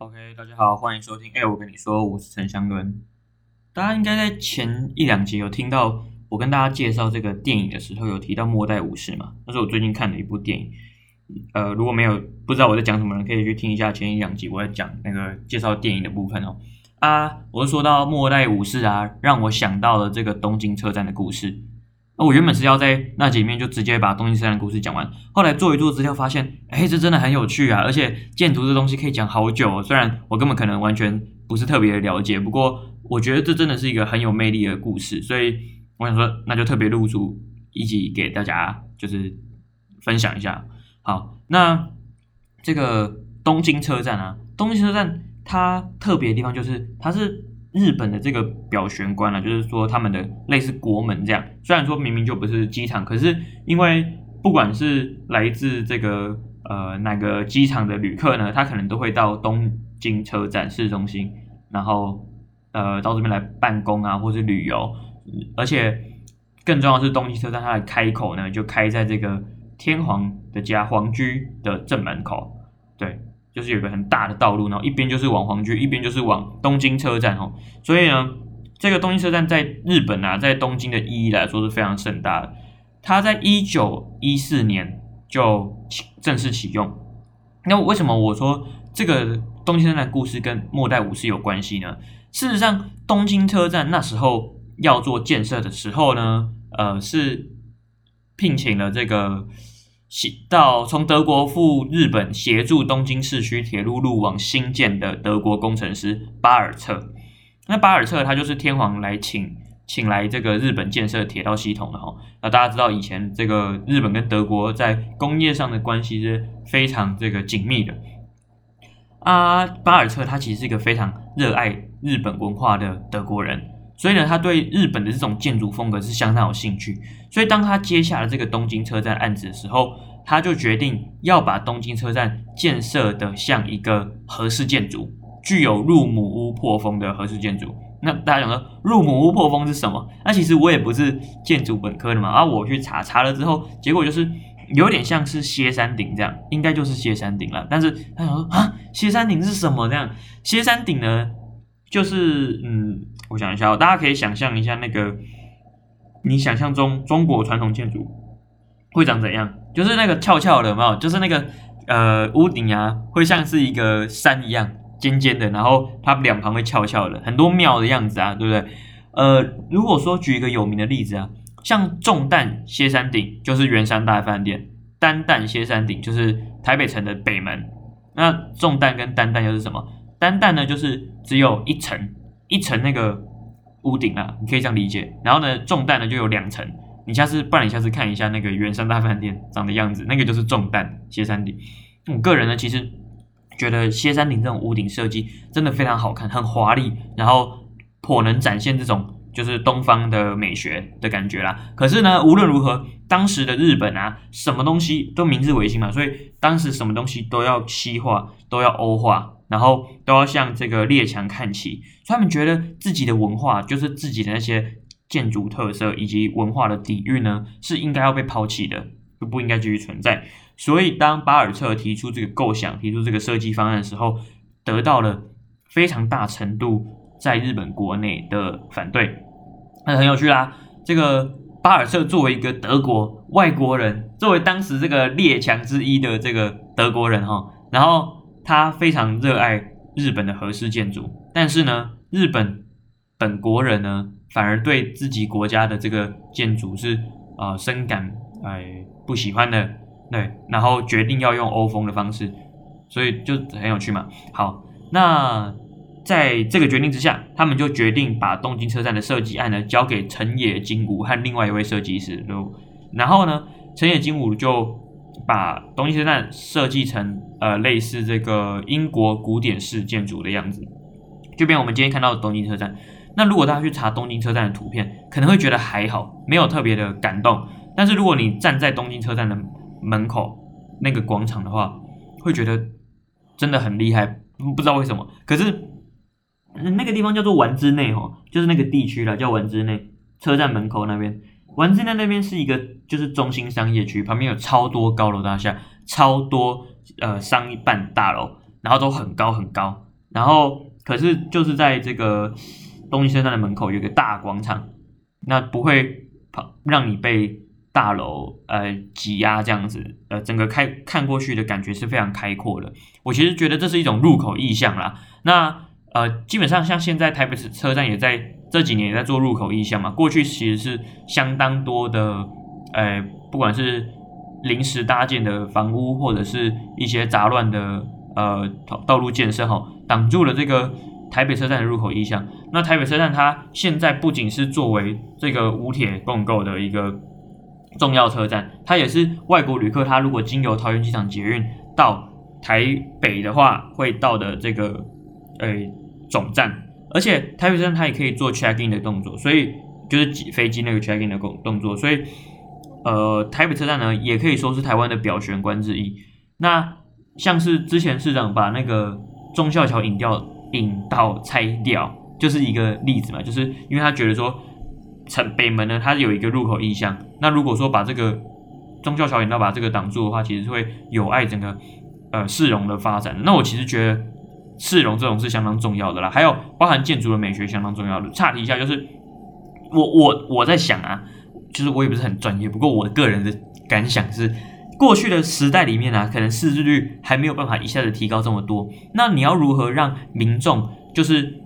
OK，大家好，欢迎收听。哎，我跟你说，我是陈祥伦。大家应该在前一两集有听到我跟大家介绍这个电影的时候，有提到《末代武士》嘛？那是我最近看的一部电影。呃，如果没有不知道我在讲什么人，可以去听一下前一两集我在讲那个介绍电影的部分哦。啊，我是说到《末代武士》啊，让我想到了这个东京车站的故事。我原本是要在那集面就直接把东京车站的故事讲完，后来做一做资料发现，哎，这真的很有趣啊！而且建筑这东西可以讲好久，虽然我根本可能完全不是特别了解，不过我觉得这真的是一个很有魅力的故事，所以我想说，那就特别录出一集给大家，就是分享一下。好，那这个东京车站啊，东京车站它特别的地方就是它是。日本的这个表玄关啊，就是说他们的类似国门这样。虽然说明明就不是机场，可是因为不管是来自这个呃哪个机场的旅客呢，他可能都会到东京车展市中心，然后呃到这边来办公啊，或是旅游。而且更重要的是，东京车站它的开口呢，就开在这个天皇的家皇居的正门口，就是有一个很大的道路，然后一边就是往皇居，一边就是往东京车站哦。所以呢，这个东京车站在日本啊，在东京的意义来说是非常盛大的。它在一九一四年就正式启用。那为什么我说这个东京车站的故事跟末代武士有关系呢？事实上，东京车站那时候要做建设的时候呢，呃，是聘请了这个。到从德国赴日本协助东京市区铁路路网兴建的德国工程师巴尔策，那巴尔策他就是天皇来请请来这个日本建设铁道系统的哈。那大家知道以前这个日本跟德国在工业上的关系是非常这个紧密的啊。巴尔策他其实是一个非常热爱日本文化的德国人，所以呢，他对日本的这种建筑风格是相当有兴趣。所以当他接下了这个东京车站案子的时候，他就决定要把东京车站建设的像一个和式建筑，具有入母屋破风的和式建筑。那大家想说入母屋破风是什么？那其实我也不是建筑本科的嘛，啊，我去查查了之后，结果就是有点像是歇山顶这样，应该就是歇山顶了。但是他想说啊，歇山顶是什么？这样歇山顶呢，就是嗯，我想一下，大家可以想象一下那个，你想象中中国传统建筑会长怎样？就是那个翘翘的，有没有？就是那个呃屋顶啊，会像是一个山一样尖尖的，然后它两旁会翘翘的，很多庙的样子啊，对不对？呃，如果说举一个有名的例子啊，像重担歇山顶就是圆山大饭店，单担歇山顶就是台北城的北门。那重担跟单担又是什么？单担呢就是只有一层一层那个屋顶啊，你可以这样理解。然后呢，重担呢就有两层。你下次，不然你下次看一下那个圆山大饭店长的样子，那个就是重担歇山顶。我个人呢，其实觉得歇山顶这种屋顶设计真的非常好看，很华丽，然后颇能展现这种就是东方的美学的感觉啦。可是呢，无论如何，当时的日本啊，什么东西都明治维新嘛，所以当时什么东西都要西化，都要欧化，然后都要向这个列强看齐，所以他们觉得自己的文化就是自己的那些。建筑特色以及文化的底蕴呢，是应该要被抛弃的，就不应该继续存在。所以，当巴尔策提出这个构想、提出这个设计方案的时候，得到了非常大程度在日本国内的反对。那很有趣啦，这个巴尔策作为一个德国外国人，作为当时这个列强之一的这个德国人哈，然后他非常热爱日本的和式建筑，但是呢，日本本国人呢，反而对自己国家的这个建筑是啊、呃、深感哎不喜欢的，对，然后决定要用欧风的方式，所以就很有趣嘛。好，那在这个决定之下，他们就决定把东京车站的设计案呢交给成野金吾和另外一位设计师，然后呢，成野金吾就把东京车站设计成呃类似这个英国古典式建筑的样子，就变我们今天看到东京车站。那如果大家去查东京车站的图片，可能会觉得还好，没有特别的感动。但是如果你站在东京车站的门口那个广场的话，会觉得真的很厉害，不知道为什么。可是那个地方叫做丸之内哈，就是那个地区啦，叫丸之内车站门口那边。丸之内那边是一个就是中心商业区，旁边有超多高楼大厦，超多呃商办大楼，然后都很高很高。然后可是就是在这个东京车站的门口有个大广场，那不会跑让你被大楼呃挤压这样子，呃整个开看过去的感觉是非常开阔的。我其实觉得这是一种入口意象啦。那呃基本上像现在台北车站也在这几年也在做入口意向嘛，过去其实是相当多的呃不管是临时搭建的房屋或者是一些杂乱的呃道路建设哈，挡住了这个台北车站的入口意向。那台北车站它现在不仅是作为这个武铁共构的一个。重要车站，它也是外国旅客，他如果经由桃园机场捷运到台北的话，会到的这个诶、欸、总站。而且台北站它也可以做 check in 的动作，所以就是飞机那个 check in 的动动作。所以呃，台北车站呢，也可以说是台湾的表玄关之一。那像是之前市长把那个忠孝桥引掉引道拆掉，就是一个例子嘛，就是因为他觉得说。城北门呢，它有一个入口意向。那如果说把这个忠孝桥引道把这个挡住的话，其实是会有碍整个呃市容的发展。那我其实觉得市容这种是相当重要的啦，还有包含建筑的美学相当重要的。岔题一下，就是我我我在想啊，就是我也不是很专业，不过我个人的感想是，过去的时代里面啊，可能识字率还没有办法一下子提高这么多。那你要如何让民众就是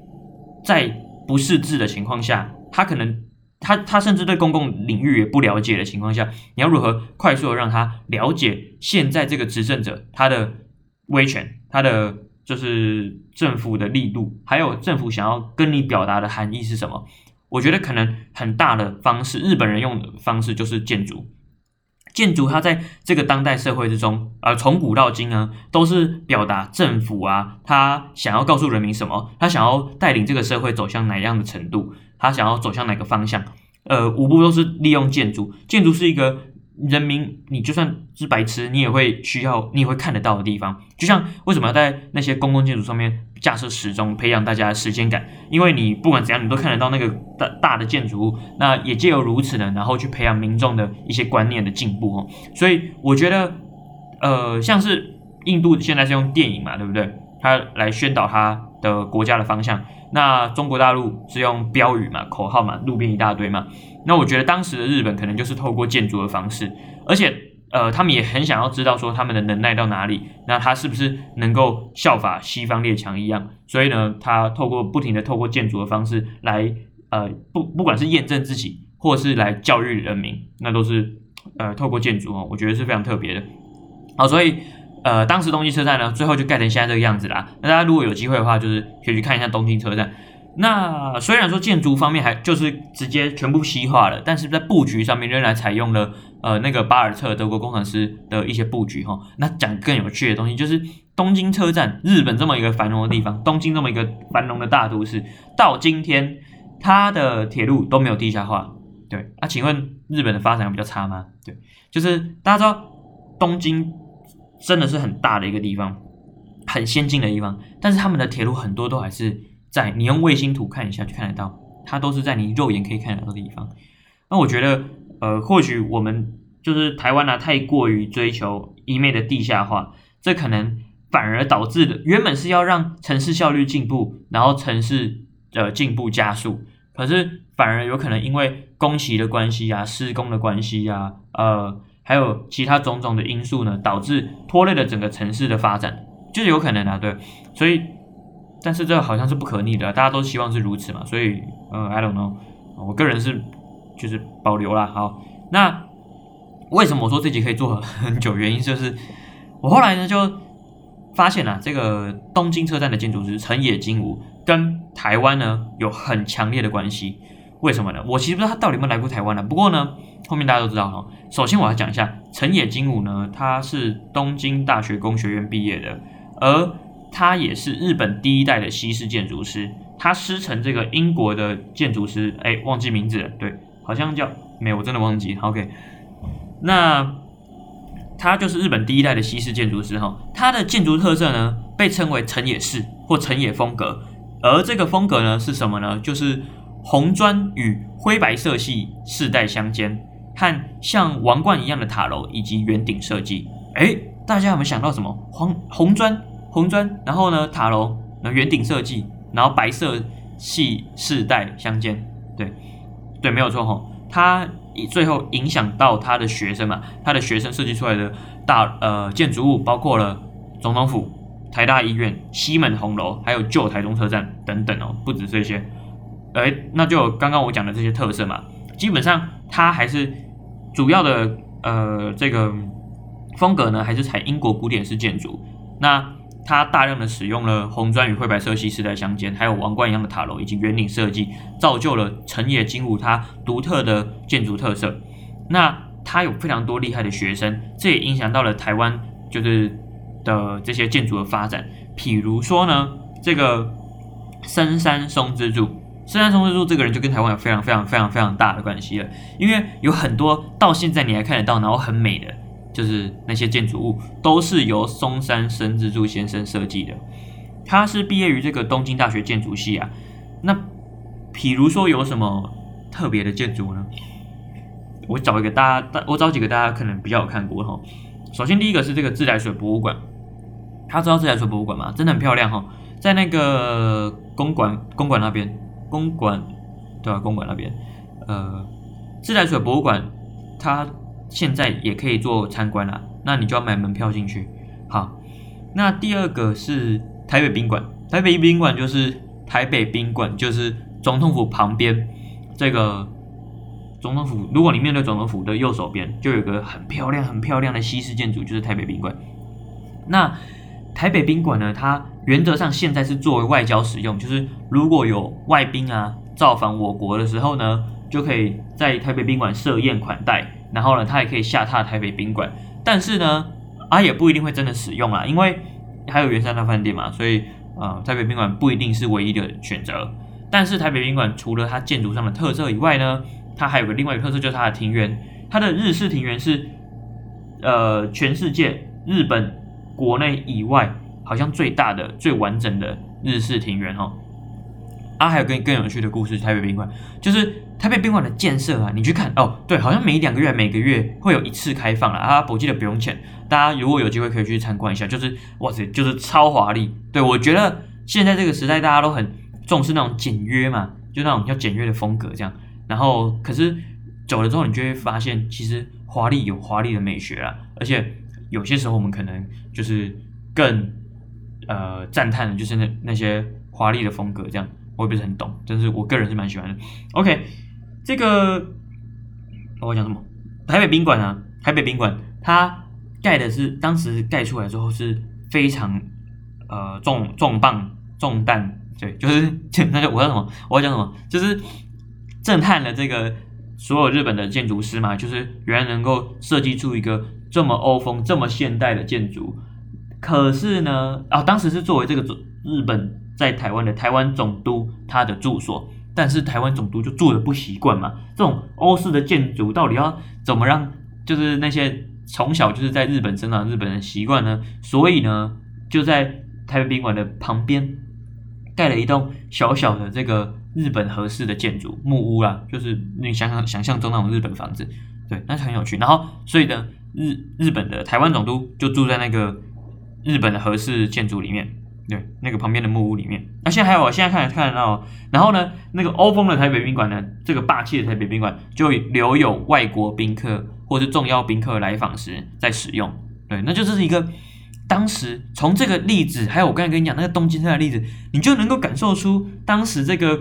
在不识字的情况下，他可能他他甚至对公共领域也不了解的情况下，你要如何快速的让他了解现在这个执政者他的威权，他的就是政府的力度，还有政府想要跟你表达的含义是什么？我觉得可能很大的方式，日本人用的方式就是建筑。建筑它在这个当代社会之中，呃，从古到今呢，都是表达政府啊，他想要告诉人民什么，他想要带领这个社会走向哪样的程度。他想要走向哪个方向？呃，五步都是利用建筑。建筑是一个人民，你就算是白痴，你也会需要，你也会看得到的地方。就像为什么要在那些公共建筑上面架设时钟，培养大家的时间感？因为你不管怎样，你都看得到那个大大的建筑物。那也借由如此呢，然后去培养民众的一些观念的进步哦。所以我觉得，呃，像是印度现在是用电影嘛，对不对？他来宣导他的国家的方向。那中国大陆是用标语嘛，口号嘛，路边一大堆嘛。那我觉得当时的日本可能就是透过建筑的方式，而且呃，他们也很想要知道说他们的能耐到哪里，那他是不是能够效法西方列强一样？所以呢，他透过不停的透过建筑的方式来呃，不不管是验证自己，或是来教育人民，那都是呃透过建筑哦，我觉得是非常特别的。好，所以。呃，当时东京车站呢，最后就盖成现在这个样子啦。那大家如果有机会的话，就是可以去看一下东京车站。那虽然说建筑方面还就是直接全部西化了，但是在布局上面仍然采用了呃那个巴尔特德国工程师的一些布局哈。那讲更有趣的东西，就是东京车站，日本这么一个繁荣的地方，东京这么一个繁荣的大都市，到今天它的铁路都没有地下化。对，那、啊、请问日本的发展比较差吗？对，就是大家知道东京。真的是很大的一个地方，很先进的地方，但是他们的铁路很多都还是在你用卫星图看一下就看得到，它都是在你肉眼可以看得到的地方。那我觉得，呃，或许我们就是台湾呢、太过于追求一昧的地下化，这可能反而导致的原本是要让城市效率进步，然后城市的进步加速，可是反而有可能因为工期的关系啊，施工的关系啊，呃。还有其他种种的因素呢，导致拖累了整个城市的发展，就是有可能啊，对，所以，但是这好像是不可逆的，大家都希望是如此嘛，所以，呃，I don't know，我个人是就是保留啦。好，那为什么我说这集可以做很久？原因就是我后来呢就发现啊，这个东京车站的建筑师成野金吾跟台湾呢有很强烈的关系。为什么呢？我其实不知道他到底有没有来过台湾呢。不过呢，后面大家都知道哈。首先我要讲一下成野金吾呢，他是东京大学工学院毕业的，而他也是日本第一代的西式建筑师。他师承这个英国的建筑师，哎，忘记名字了，对，好像叫没有，我真的忘记。OK，那他就是日本第一代的西式建筑师哈。他的建筑特色呢，被称为成野式或成野风格。而这个风格呢，是什么呢？就是。红砖与灰白色系世代相间，和像王冠一样的塔楼以及圆顶设计。诶，大家有没有想到什么？黄红砖，红砖，然后呢塔楼，那圆顶设计，然后白色系饰带相间，对对，没有错吼。他最后影响到他的学生嘛，他的学生设计出来的大呃建筑物，包括了总统府、台大医院、西门红楼，还有旧台中车站等等哦，不止这些。哎，那就刚刚我讲的这些特色嘛，基本上它还是主要的呃这个风格呢，还是采英国古典式建筑。那它大量的使用了红砖与灰白色系饰带相间，还有王冠一样的塔楼以及圆顶设计，造就了辰野金吾它独特的建筑特色。那它有非常多厉害的学生，这也影响到了台湾就是的这些建筑的发展。譬如说呢，这个森山松之助。森山松之助这个人就跟台湾有非常非常非常非常大的关系了，因为有很多到现在你还看得到，然后很美的，就是那些建筑物都是由松山伸之助先生设计的。他是毕业于这个东京大学建筑系啊。那比如说有什么特别的建筑呢？我找一个大家，我找几个大家可能比较有看过哈。首先第一个是这个自来水博物馆，他知道自来水博物馆吗？真的很漂亮哈，在那个公馆公馆那边。公馆，对吧？公馆那边，呃，自来水博物馆，它现在也可以做参观啦。那你就要买门票进去。好，那第二个是台北宾馆。台北宾馆就是台北宾馆，就是总统府旁边这个总统府。如果你面对总统府的右手边，就有个很漂亮、很漂亮的西式建筑，就是台北宾馆。那台北宾馆呢，它原则上现在是作为外交使用，就是如果有外宾啊造访我国的时候呢，就可以在台北宾馆设宴款待，然后呢，他也可以下榻台北宾馆。但是呢，啊也不一定会真的使用啊，因为还有圆山大饭店嘛，所以啊、呃，台北宾馆不一定是唯一的选择。但是台北宾馆除了它建筑上的特色以外呢，它还有个另外一个特色，就是它的庭园，它的日式庭园是呃全世界日本国内以外。好像最大的、最完整的日式庭园哦。啊，还有更更有趣的故事，台北宾馆就是台北宾馆的建设啊，你去看哦，对，好像每两个月、每个月会有一次开放了啊，我记得不用钱，大家如果有机会可以去参观一下，就是哇塞，就是超华丽。对，我觉得现在这个时代大家都很重视那种简约嘛，就那种比较简约的风格这样。然后可是走了之后，你就会发现，其实华丽有华丽的美学啊，而且有些时候我们可能就是更。呃，赞叹的就是那那些华丽的风格，这样我也不是很懂，但是我个人是蛮喜欢的。OK，这个我讲什么？台北宾馆啊，台北宾馆它盖的是当时盖出来之后是非常呃重重磅重担，对，就是那就 我要什么？我要讲什么？就是震撼了这个所有日本的建筑师嘛，就是原来能够设计出一个这么欧风、这么现代的建筑。可是呢，啊，当时是作为这个日本在台湾的台湾总督他的住所，但是台湾总督就住的不习惯嘛。这种欧式的建筑到底要怎么让就是那些从小就是在日本生长的日本人习惯呢？所以呢，就在台北宾馆的旁边盖了一栋小小的这个日本和式的建筑木屋啦，就是你想想想象中那种日本房子，对，那是很有趣。然后，所以呢，日日本的台湾总督就住在那个。日本的和式建筑里面，对，那个旁边的木屋里面。那、啊、现在还有，我现在看看得到。然后呢，那个欧风的台北宾馆呢，这个霸气的台北宾馆就留有外国宾客或是重要宾客来访时在使用。对，那就这是一个当时从这个例子，还有我刚才跟你讲那个东京车的例子，你就能够感受出当时这个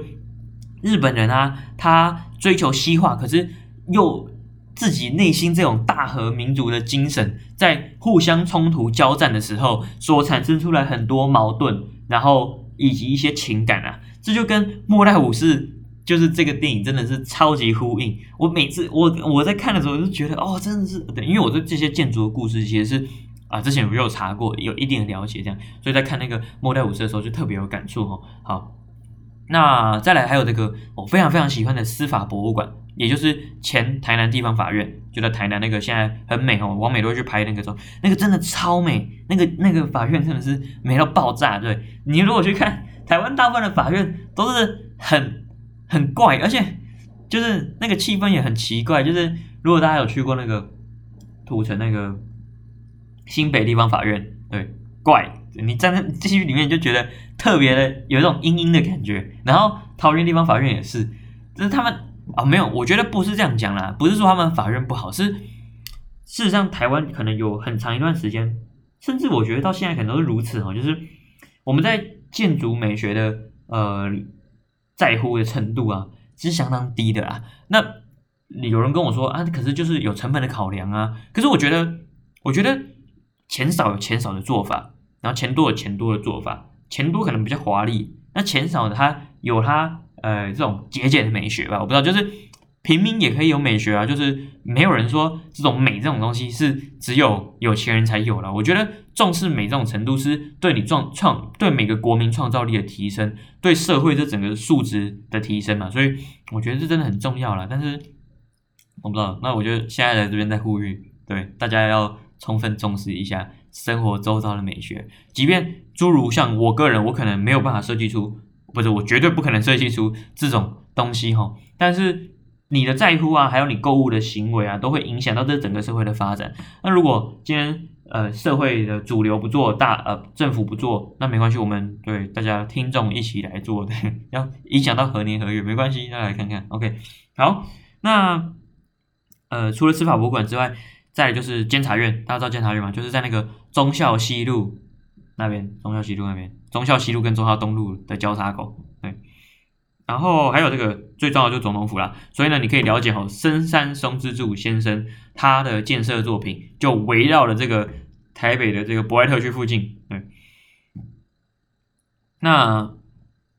日本人啊，他追求西化，可是又。自己内心这种大和民族的精神，在互相冲突交战的时候，所产生出来很多矛盾，然后以及一些情感啊，这就跟《末代武士》就是这个电影真的是超级呼应。我每次我我在看的时候，就觉得哦，真的是对，因为我对这些建筑的故事其实是啊，之前我有查过，有一定的了解，这样，所以在看那个《末代武士》的时候就特别有感触哦。好，那再来还有这个我非常非常喜欢的司法博物馆。也就是前台南地方法院，就在台南那个现在很美哦，网美都会去拍那个时候，那个真的超美，那个那个法院真的是美到爆炸。对，你如果去看台湾大部分的法院都是很很怪，而且就是那个气氛也很奇怪。就是如果大家有去过那个土城那个新北地方法院，对，怪，你站在这些里面就觉得特别的有一种阴阴的感觉。然后桃园地方法院也是，就是他们啊，没有，我觉得不是这样讲啦，不是说他们法院不好，是事实上台湾可能有很长一段时间，甚至我觉得到现在可能都是如此哦，就是我们在建筑美学的呃在乎的程度啊，是相当低的啦。那有人跟我说啊，可是就是有成本的考量啊，可是我觉得，我觉得钱少有钱少的做法，然后钱多有钱多的做法。钱多可能比较华丽，那钱少的他有他呃这种节俭的美学吧，我不知道，就是平民也可以有美学啊，就是没有人说这种美这种东西是只有有钱人才有了。我觉得重视美这种程度是对你创创对每个国民创造力的提升，对社会这整个素质的提升嘛，所以我觉得这真的很重要了。但是我不知道，那我就现在在这边在呼吁，对大家要充分重视一下。生活周遭的美学，即便诸如像我个人，我可能没有办法设计出，不是，我绝对不可能设计出这种东西哈。但是你的在乎啊，还有你购物的行为啊，都会影响到这整个社会的发展。那如果今天呃社会的主流不做，大呃政府不做，那没关系，我们对大家听众一起来做，对，要影响到何年何月没关系，大家来看看。OK，好，那呃除了司法博物馆之外。再就是监察院，大家知道监察院吗？就是在那个忠孝西路那边，忠孝西路那边，忠孝西路跟忠孝东路的交叉口，对。然后还有这个最重要的就是总统府啦，所以呢，你可以了解好深山松之助先生他的建设作品，就围绕了这个台北的这个博爱特区附近，对。那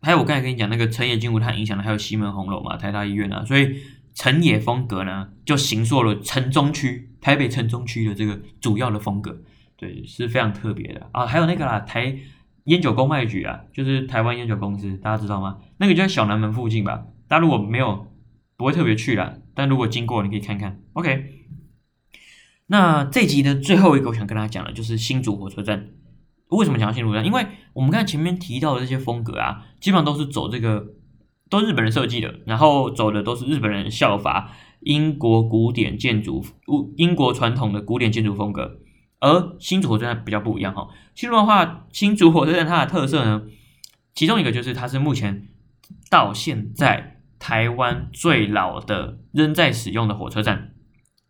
还有我刚才跟你讲那个成野金吾，他影响的还有西门红楼嘛，台大医院啊，所以。成野风格呢，就形塑了城中区台北城中区的这个主要的风格，对，是非常特别的啊。还有那个啦，台烟酒公卖局啊，就是台湾烟酒公司，大家知道吗？那个就在小南门附近吧。大家如果没有，不会特别去啦，但如果经过，你可以看看。OK，那这集的最后一个，我想跟大家讲的，就是新竹火车站。为什么讲新竹站？因为我们刚才前面提到的这些风格啊，基本上都是走这个。都日本人设计的，然后走的都是日本人效法英国古典建筑、英国传统的古典建筑风格。而新竹火车站比较不一样哈，新竹的话，新竹火车站它的特色呢，其中一个就是它是目前到现在台湾最老的仍在使用的火车站，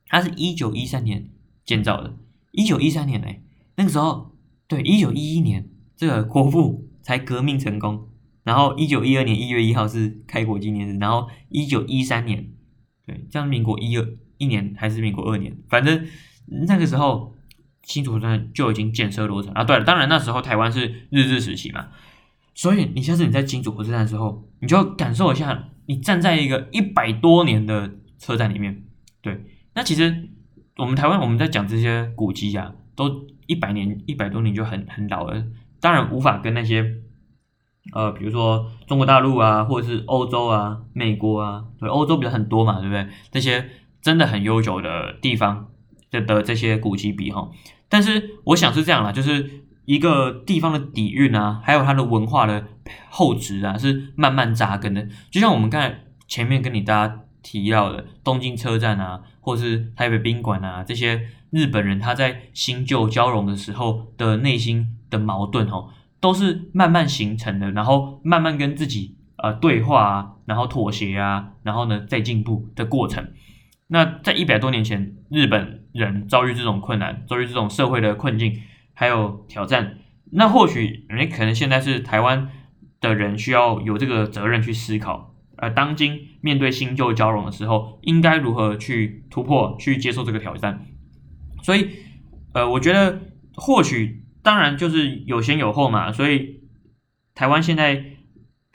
它是一九一三年建造的，一九一三年哎，那个时候对，一九一一年这个国父才革命成功。然后一九一二年一月一号是开国纪念日，然后一九一三年，对，这样民国一二一年还是民国二年，反正那个时候新竹车站就已经建设落成啊。对了，当然那时候台湾是日治时期嘛，所以你下次你在新竹火车站的时候，你就要感受一下，你站在一个一百多年的车站里面，对，那其实我们台湾我们在讲这些古迹啊，都一百年一百多年就很很老了，当然无法跟那些。呃，比如说中国大陆啊，或者是欧洲啊、美国啊，对，欧洲比较很多嘛，对不对？这些真的很悠久的地方的的这些古迹比哈，但是我想是这样啦，就是一个地方的底蕴啊，还有它的文化的厚植啊，是慢慢扎根的。就像我们刚才前面跟你大家提到的东京车站啊，或是台北宾馆啊，这些日本人他在新旧交融的时候的内心的矛盾哈。都是慢慢形成的，然后慢慢跟自己呃对话啊，然后妥协啊，然后呢再进步的过程。那在一百多年前，日本人遭遇这种困难，遭遇这种社会的困境还有挑战，那或许你可能现在是台湾的人需要有这个责任去思考，而当今面对新旧交融的时候，应该如何去突破，去接受这个挑战。所以，呃，我觉得或许。当然，就是有先有后嘛，所以台湾现在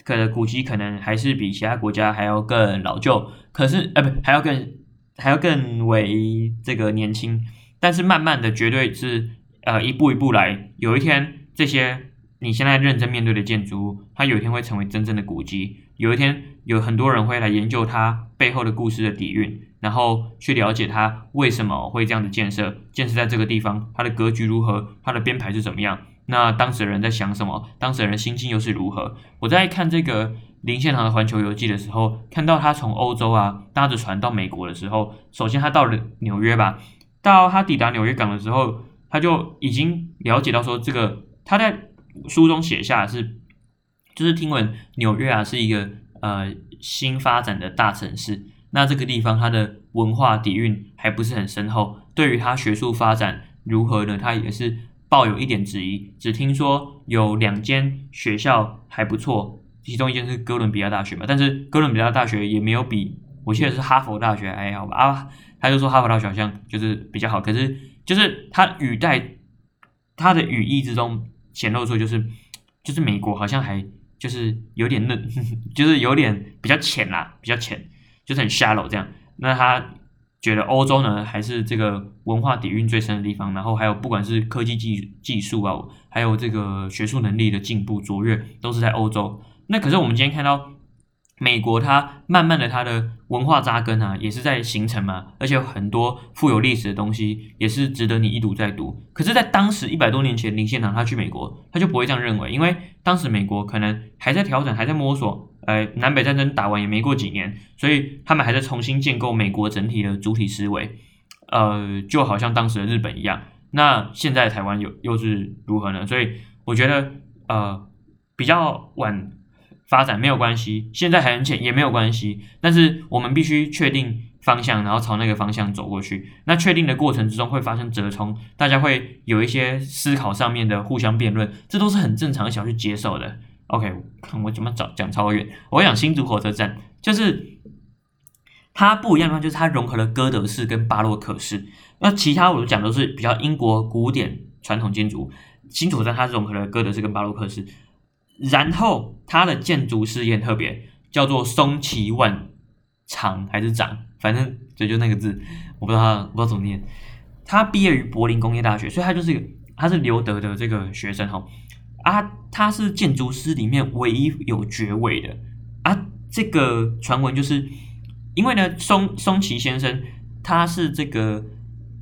可能古迹可能还是比其他国家还要更老旧，可是呃不还要更还要更为这个年轻，但是慢慢的绝对是呃一步一步来，有一天这些你现在认真面对的建筑物，它有一天会成为真正的古迹，有一天有很多人会来研究它背后的故事的底蕴。然后去了解它为什么会这样的建设，建设在这个地方，它的格局如何，它的编排是怎么样？那当时的人在想什么？当时的人心境又是如何？我在看这个林献堂的《环球游记》的时候，看到他从欧洲啊搭着船到美国的时候，首先他到了纽约吧，到他抵达纽约港的时候，他就已经了解到说，这个他在书中写下是就是听闻纽约啊是一个呃新发展的大城市，那这个地方它的文化底蕴还不是很深厚，对于它学术发展如何呢？它也是抱有一点质疑。只听说有两间学校还不错，其中一间是哥伦比亚大学嘛，但是哥伦比亚大学也没有比我记得是哈佛大学还好吧？啊，他就说哈佛大学好像就是比较好，可是就是他语带他的语义之中显露出就是就是美国好像还。就是有点嫩，就是有点比较浅啦，比较浅，就是很 shallow 这样。那他觉得欧洲呢，还是这个文化底蕴最深的地方。然后还有不管是科技技技术啊，还有这个学术能力的进步卓越，都是在欧洲。那可是我们今天看到。美国它慢慢的，它的文化扎根啊，也是在形成嘛，而且很多富有历史的东西也是值得你一读再读。可是，在当时一百多年前，林献堂他去美国，他就不会这样认为，因为当时美国可能还在调整，还在摸索，呃，南北战争打完也没过几年，所以他们还在重新建构美国整体的主体思维，呃，就好像当时的日本一样。那现在台湾又又是如何呢？所以我觉得，呃，比较晚。发展没有关系，现在还很浅也没有关系，但是我们必须确定方向，然后朝那个方向走过去。那确定的过程之中会发生折冲，大家会有一些思考上面的互相辩论，这都是很正常的，想去接受的。OK，看我怎么讲讲超远。我讲新竹火车站，就是它不一样的话，就是它融合了哥德式跟巴洛克式。那其他我讲都是比较英国古典传统建筑，新竹火车站它融合了哥德式跟巴洛克式。然后它的建筑师也很特别，叫做松崎万长还是长，反正就就那个字，我不知道他不知道怎么念。他毕业于柏林工业大学，所以他就是一个他是留德的这个学生哈啊，他是建筑师里面唯一有爵位的啊。这个传闻就是因为呢，松松崎先生他是这个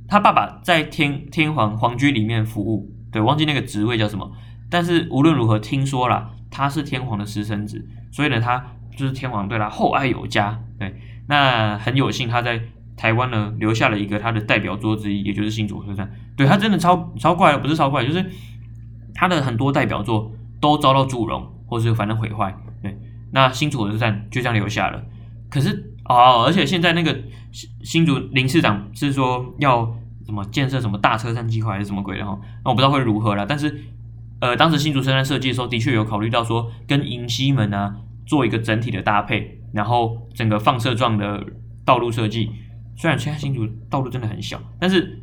他爸爸在天天皇皇居里面服务，对，忘记那个职位叫什么。但是无论如何，听说了他是天皇的私生子，所以呢，他就是天皇对他厚爱有加。对，那很有幸他在台湾呢留下了一个他的代表作之一，也就是新竹车站。对，他真的超超怪，不是超怪，就是他的很多代表作都遭到祝融，或是反正毁坏。对，那新竹火车站就这样留下了。可是哦，而且现在那个新新竹林市长是说要什么建设什么大车站计划还是什么鬼的哈？那我不知道会如何了，但是。呃，当时新竹车站设计的时候，的确有考虑到说跟迎西门啊做一个整体的搭配，然后整个放射状的道路设计。虽然现在新竹道路真的很小，但是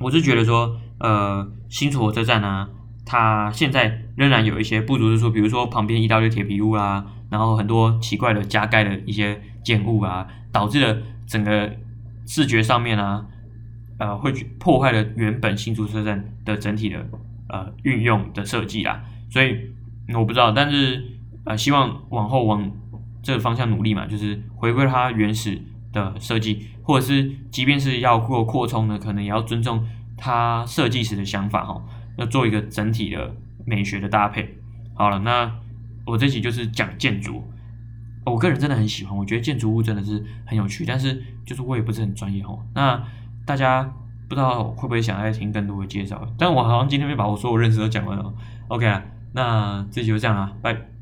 我是觉得说，呃，新竹火车站啊，它现在仍然有一些不足之处，比如说旁边一大堆铁皮屋啊，然后很多奇怪的加盖的一些建物啊，导致了整个视觉上面啊，呃，会破坏了原本新竹车站的整体的。呃，运用的设计啦，所以我不知道，但是呃，希望往后往这个方向努力嘛，就是回归它原始的设计，或者是即便是要做扩充呢，可能也要尊重它设计时的想法哈，要做一个整体的美学的搭配。好了，那我这期就是讲建筑，我个人真的很喜欢，我觉得建筑物真的是很有趣，但是就是我也不是很专业哈，那大家。不知道会不会想再听更多的介绍，但我好像今天没把我所有认识都讲完了。OK 啊，那这集就这样了，拜。